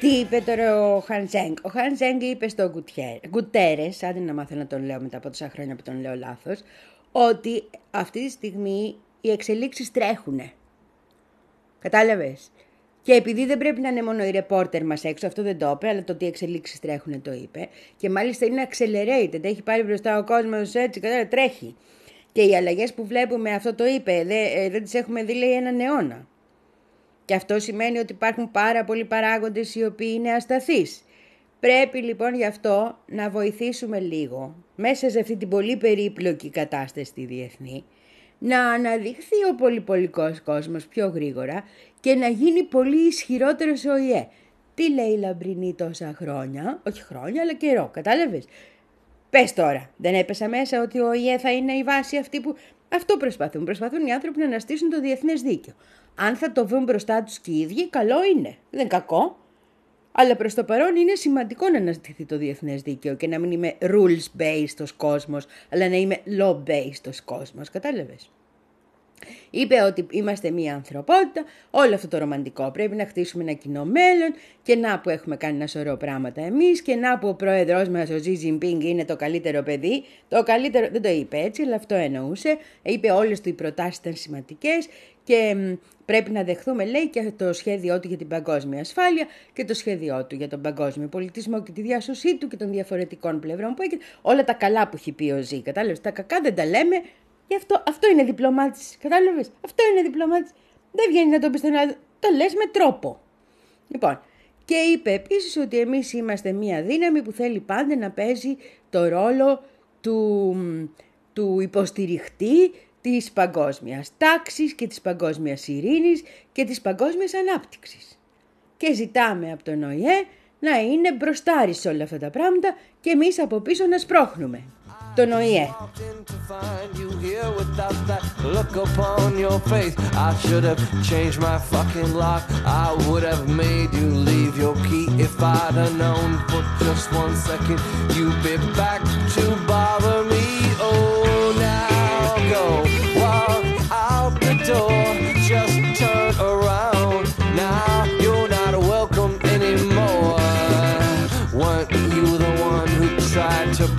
Τι είπε τώρα ο Χαν Ζέγκ; Ο Χαν Ζέγκ είπε στον Γκουτέρες, άντε να μάθω να τον λέω μετά από τόσα χρόνια που τον λέω λάθος, ότι αυτή τη στιγμή οι εξελίξεις τρέχουν. Κατάλαβες; Και επειδή δεν πρέπει να είναι μόνο οι ρεπόρτερ μας έξω, αυτό δεν το είπε, αλλά το ότι οι εξελίξεις τρέχουν το είπε. Και μάλιστα είναι accelerated. Έχει πάρει μπροστά ο κόσμος έτσι, κατάλαβες, τρέχει. Και οι αλλαγές που βλέπουμε, αυτό το είπε, δεν, ε, δεν τις έχουμε δει, λέει, έναν αιώνα. Και αυτό σημαίνει ότι υπάρχουν πάρα πολλοί παράγοντες οι οποίοι είναι ασταθείς. Πρέπει λοιπόν γι' αυτό να βοηθήσουμε λίγο μέσα σε αυτή την πολύ περίπλοκη κατάσταση στη διεθνή να αναδειχθεί ο πολυπολικός κόσμος πιο γρήγορα και να γίνει πολύ ισχυρότερος ο ΙΕ. Τι λέει η Λαμπρινή τόσα χρόνια, όχι χρόνια αλλά καιρό, κατάλαβες; Πες τώρα, δεν έπεσα μέσα ότι ο ΙΕ θα είναι η βάση αυτή που... Αυτό προσπαθούν. Προσπαθούν οι άνθρωποι να αναστήσουν το διεθνές δίκαιο. Αν θα το βρουν μπροστά τους και οι ίδιοι, καλό είναι. Δεν είναι κακό. Αλλά προς το παρόν είναι σημαντικό να αναστηθεί το διεθνές δίκαιο και να μην είμαι rules-based ως κόσμος, αλλά να είμαι law-based ως κόσμος. Κατάλαβες; Είπε ότι είμαστε μία ανθρωπότητα, όλο αυτό το ρομαντικό. Πρέπει να χτίσουμε ένα κοινό μέλλον και να που έχουμε κάνει ένα σωρό πράγματα εμείς και να που ο πρόεδρος μας ο Ζι Jinping είναι το καλύτερο παιδί. Το καλύτερο, δεν το είπε έτσι, αλλά αυτό εννοούσε. Είπε όλες του οι προτάσεις ήταν σημαντικές και μ, πρέπει να δεχθούμε, λέει, και το σχέδιό του για την παγκόσμια ασφάλεια και το σχέδιό του για τον παγκόσμιο πολιτισμό και τη διάσωσή του και των διαφορετικών πλευρών που έχει. Όλα τα καλά που έχει πει ο Ζή. Κατάλαβες. Τα κακά δεν τα λέμε. Γι' αυτό, αυτό είναι διπλωμάτης. Κατάλαβες; Αυτό είναι διπλωμάτης. Δεν βγαίνει να το πεις στον άλλο. Το λες με τρόπο. Λοιπόν, Και είπε επίσης ότι εμείς είμαστε μια δύναμη που θέλει πάντα να παίζει το ρόλο του, του υποστηριχτή της παγκόσμιας τάξης και της παγκόσμιας ειρήνης και της παγκόσμιας ανάπτυξης. Και ζητάμε από τον ΟΗΕ να είναι μπροστάρι σε όλα αυτά τα πράγματα και εμείς από πίσω να σπρώχνουμε. Esto no es. Look upon your face. I should have changed my fucking lock. I would have made you leave your key if I'd have known for just one second. You'd be back to bother.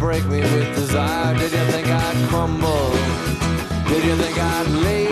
Break me with desire? Did you think I'd crumble? Did you think I'd lay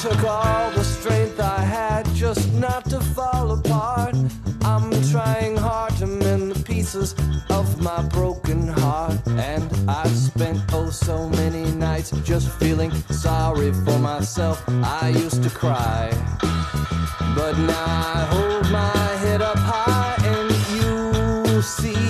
took all the strength I had just not to fall apart. I'm trying hard to mend the pieces of my broken heart. And I've spent oh so many nights just feeling sorry for myself. I used to cry. But now I hold my head up high and you see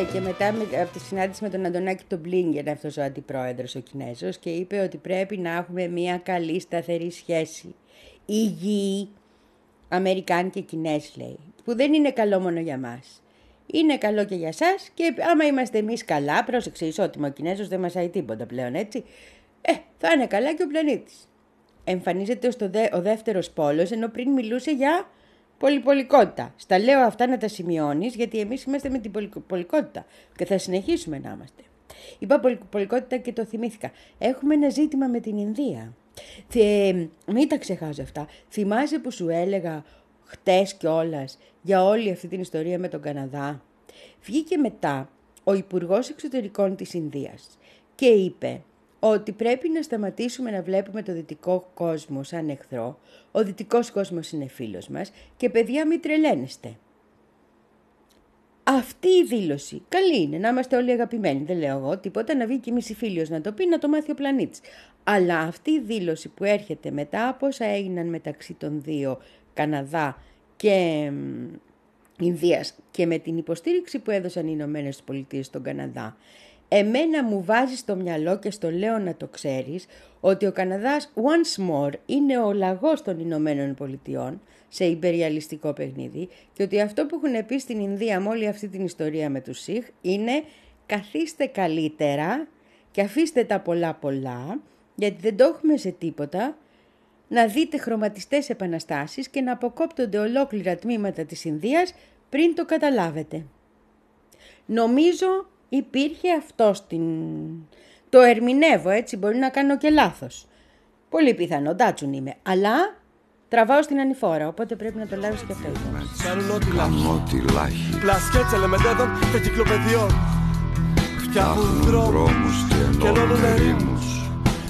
Μίλησε και μετά με- από τη συνάντηση με τον Αντωνάκη τον Μπλίνγκεν, αυτός ο αντιπρόεδρος ο Κινέζος, και είπε ότι πρέπει να έχουμε μια καλή σταθερή σχέση. Υγιή, Αμερικάνοι και Κινέζοι λέει, που δεν είναι καλό μόνο για μας. Είναι καλό και για σας και άμα είμαστε εμείς καλά, πρόσεξε ισότιμο, ο Κινέζος δεν μασάει τίποτα πλέον έτσι, ε, θα είναι καλά και ο πλανήτης. Εμφανίζεται ως το δε, ο δεύτερος πόλος, ενώ πριν μιλούσε για πολυπολικότητα. Στα λέω αυτά να τα σημειώνεις, γιατί εμείς είμαστε με την πολυπολικότητα και θα συνεχίσουμε να είμαστε. Είπα πολυπολικότητα και το θυμήθηκα. Έχουμε ένα ζήτημα με την Ινδία. Θε, μην τα ξεχάζω αυτά. Θυμάσαι που σου έλεγα χτες κιόλας για όλη αυτή την ιστορία με τον Καναδά; Βγήκε μετά ο Υπουργός Εξωτερικών της Ινδίας και είπε ότι πρέπει να σταματήσουμε να βλέπουμε το δυτικό κόσμο σαν εχθρό, ο δυτικός κόσμος είναι φίλος μας και παιδιά μην τρελαίνεστε. Αυτή η δήλωση, καλή είναι, να είμαστε όλοι αγαπημένοι, δεν λέω εγώ τίποτα, να βγει και η μισή φίλιος να το πει, να το μάθει ο πλανήτης. Αλλά αυτή η δήλωση που έρχεται μετά από όσα έγιναν μεταξύ των δύο, Καναδά και μ, Ινδίας και με την υποστήριξη που έδωσαν οι Ηνωμένες Πολιτείες στον Καναδά, Εμένα μου βάζει στο μυαλό και στο λέω να το ξέρεις ότι ο Καναδάς once more είναι ο λαγός των Ηνωμένων Πολιτειών σε υπεριαλιστικό παιχνίδι και ότι αυτό που έχουν πει στην Ινδία με όλη αυτή την ιστορία με τους Σιχ είναι καθίστε καλύτερα και αφήστε τα πολλά πολλά γιατί δεν το έχουμε σε τίποτα να δείτε χρωματιστές επαναστάσεις και να αποκόπτονται ολόκληρα τμήματα της Ινδίας πριν το καταλάβετε. Νομίζω υπήρχε αυτό στην... Το ερμηνεύω έτσι, μπορεί να κάνω και λάθος. Πολύ πιθανό, ντάτσουν είμαι. Αλλά τραβάω στην ανηφόρα, οπότε πρέπει να το λάβεις και αυτό υπόψη. Κάνουν ό,τι Κάνω λάχει. ό,τι λάχει Πλασκέτς ελεμεντέδων και κυκλοπαιδιών. Φτιάχνουν Φτιάχνουν δρόμους δρόμους και ενώνουν ερήμους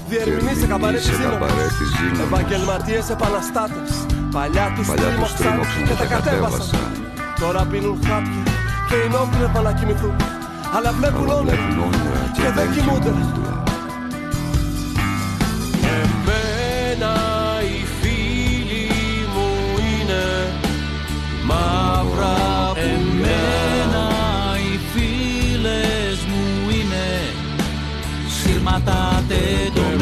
Διερμηνείς σε καμπαρέ της σε Ζήνωνας. καμπαρέ της Ζήνωνας. Επαγγελματίες επαναστάτες. Παλιά τους Παλιά τους τρίμωξαν τρίμωξαν και τα κατέβασαν. Τώρα πίνουν χάπια και είναι όπλευα να κοιμηθούν. Αλλά βλέπουν Αλλά όνειρα βλέπουν όνειρα και δεν κοιμούνται. Εμένα οι φίλοι μου είναι μαύρα. Εμένα οι φίλες μου είναι σύρματα τεντωμένα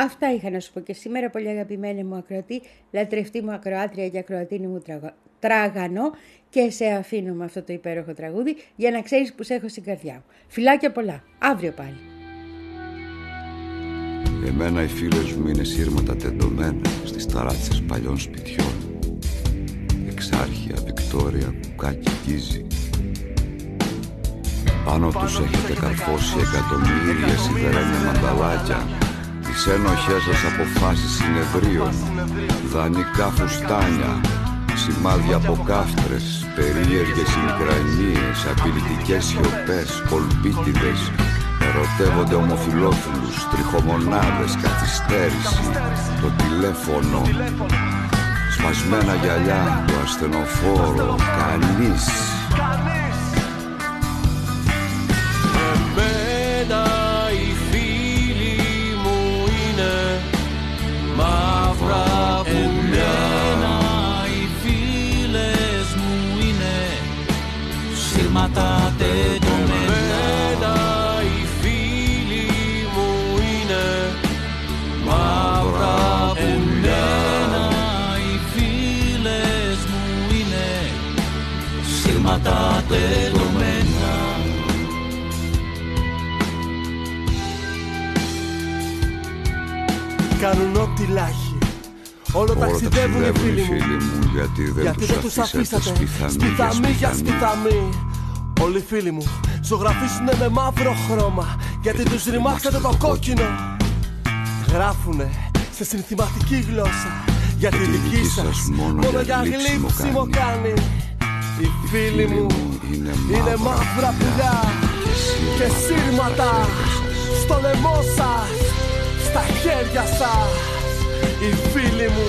Αυτά είχα να σου πω και σήμερα, πολύ αγαπημένη μου ακροατή, λατρευτή μου ακροάτρια και ακροατίνη μου τραγα... τράγανο και σε αφήνω με αυτό το υπέροχο τραγούδι για να ξέρεις που σε έχω στην καρδιά μου. Φιλάκια πολλά. Αύριο πάλι. Εμένα οι φίλες μου είναι σύρματα τεντωμένα στις ταράτσες παλιών σπιτιών Εξάρχεια, Βικτόρια, κουκάκι, γκίζι Πάνω τους έχετε καρφώσει εκατομμύρια σιδερένια μανταλάκια Τις ένοχές σας αποφάσεις συνεδρίων Δανεικά φουστάνια Σημάδια από κάφτρες Περίεργες ημικρανίες Απειλητικές σιωπές Κολπίτιδες Ερωτεύονται ομοφιλόφιλους Τριχομονάδες Καθυστέρηση Το τηλέφωνο. Σπασμένα γυαλιά Το ασθενοφόρο Κανείς μαύρα πουλιά Εμένα οι φίλες μου είναι. Σύρματα τεντωμένα Εμένα οι φίλοι μου είναι. Μαύρα πουλιά Εμένα οι φίλες μου είναι. Σύρματα τεντωμένα Κάνουν ό,τι λάχει Όλο Όλα ταξιδεύουν οι φίλοι μου. μου Γιατί δεν Γιατί τους δεν τους αφήσατε. αφήσατε. Σπιθαμή για σπιθαμή για σπιθαμή σπιθαμή Όλοι οι φίλοι μου ζωγραφίσουνε με μαύρο χρώμα. Γιατί τους ρημάξατε το κόκκινο. Γράφουνε σε συνθηματική γλώσσα. Γιατί η δική σας μόνο για γλύψιμο κάνει. Οι φίλοι μου είναι μαύρα πουλιά Και σύρματα. Στο λαιμό σας Στα χέρια σας Οι φίλοι μου.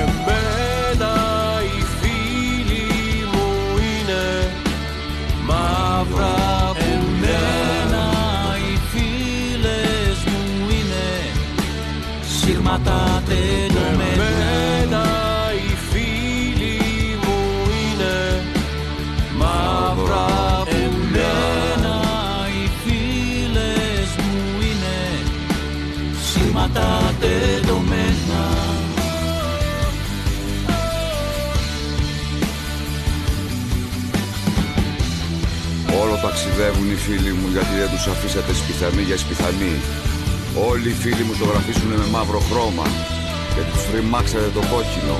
Εμένα οι φίλοι μου είναι μαύρα πουλιά Εμένα οι φίλες μου είναι σύρματα τεντωμένα οι φίλοι μου γιατί δεν τους αφήσατε σπιθαμή για σπιθαμή Όλοι οι φίλοι μου ζωγραφίσουν με μαύρο χρώμα Γιατί τους φρυμάξατε το κόκκινο.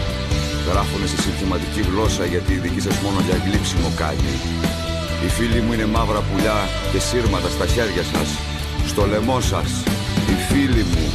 Γράφουνε σε συνθηματική γλώσσα γιατί η δική σας μόνο για γλύψιμο κάνει. Οι φίλοι μου είναι μαύρα πουλιά και σύρματα στα χέρια σας. Στο λαιμό σας Οι φίλοι μου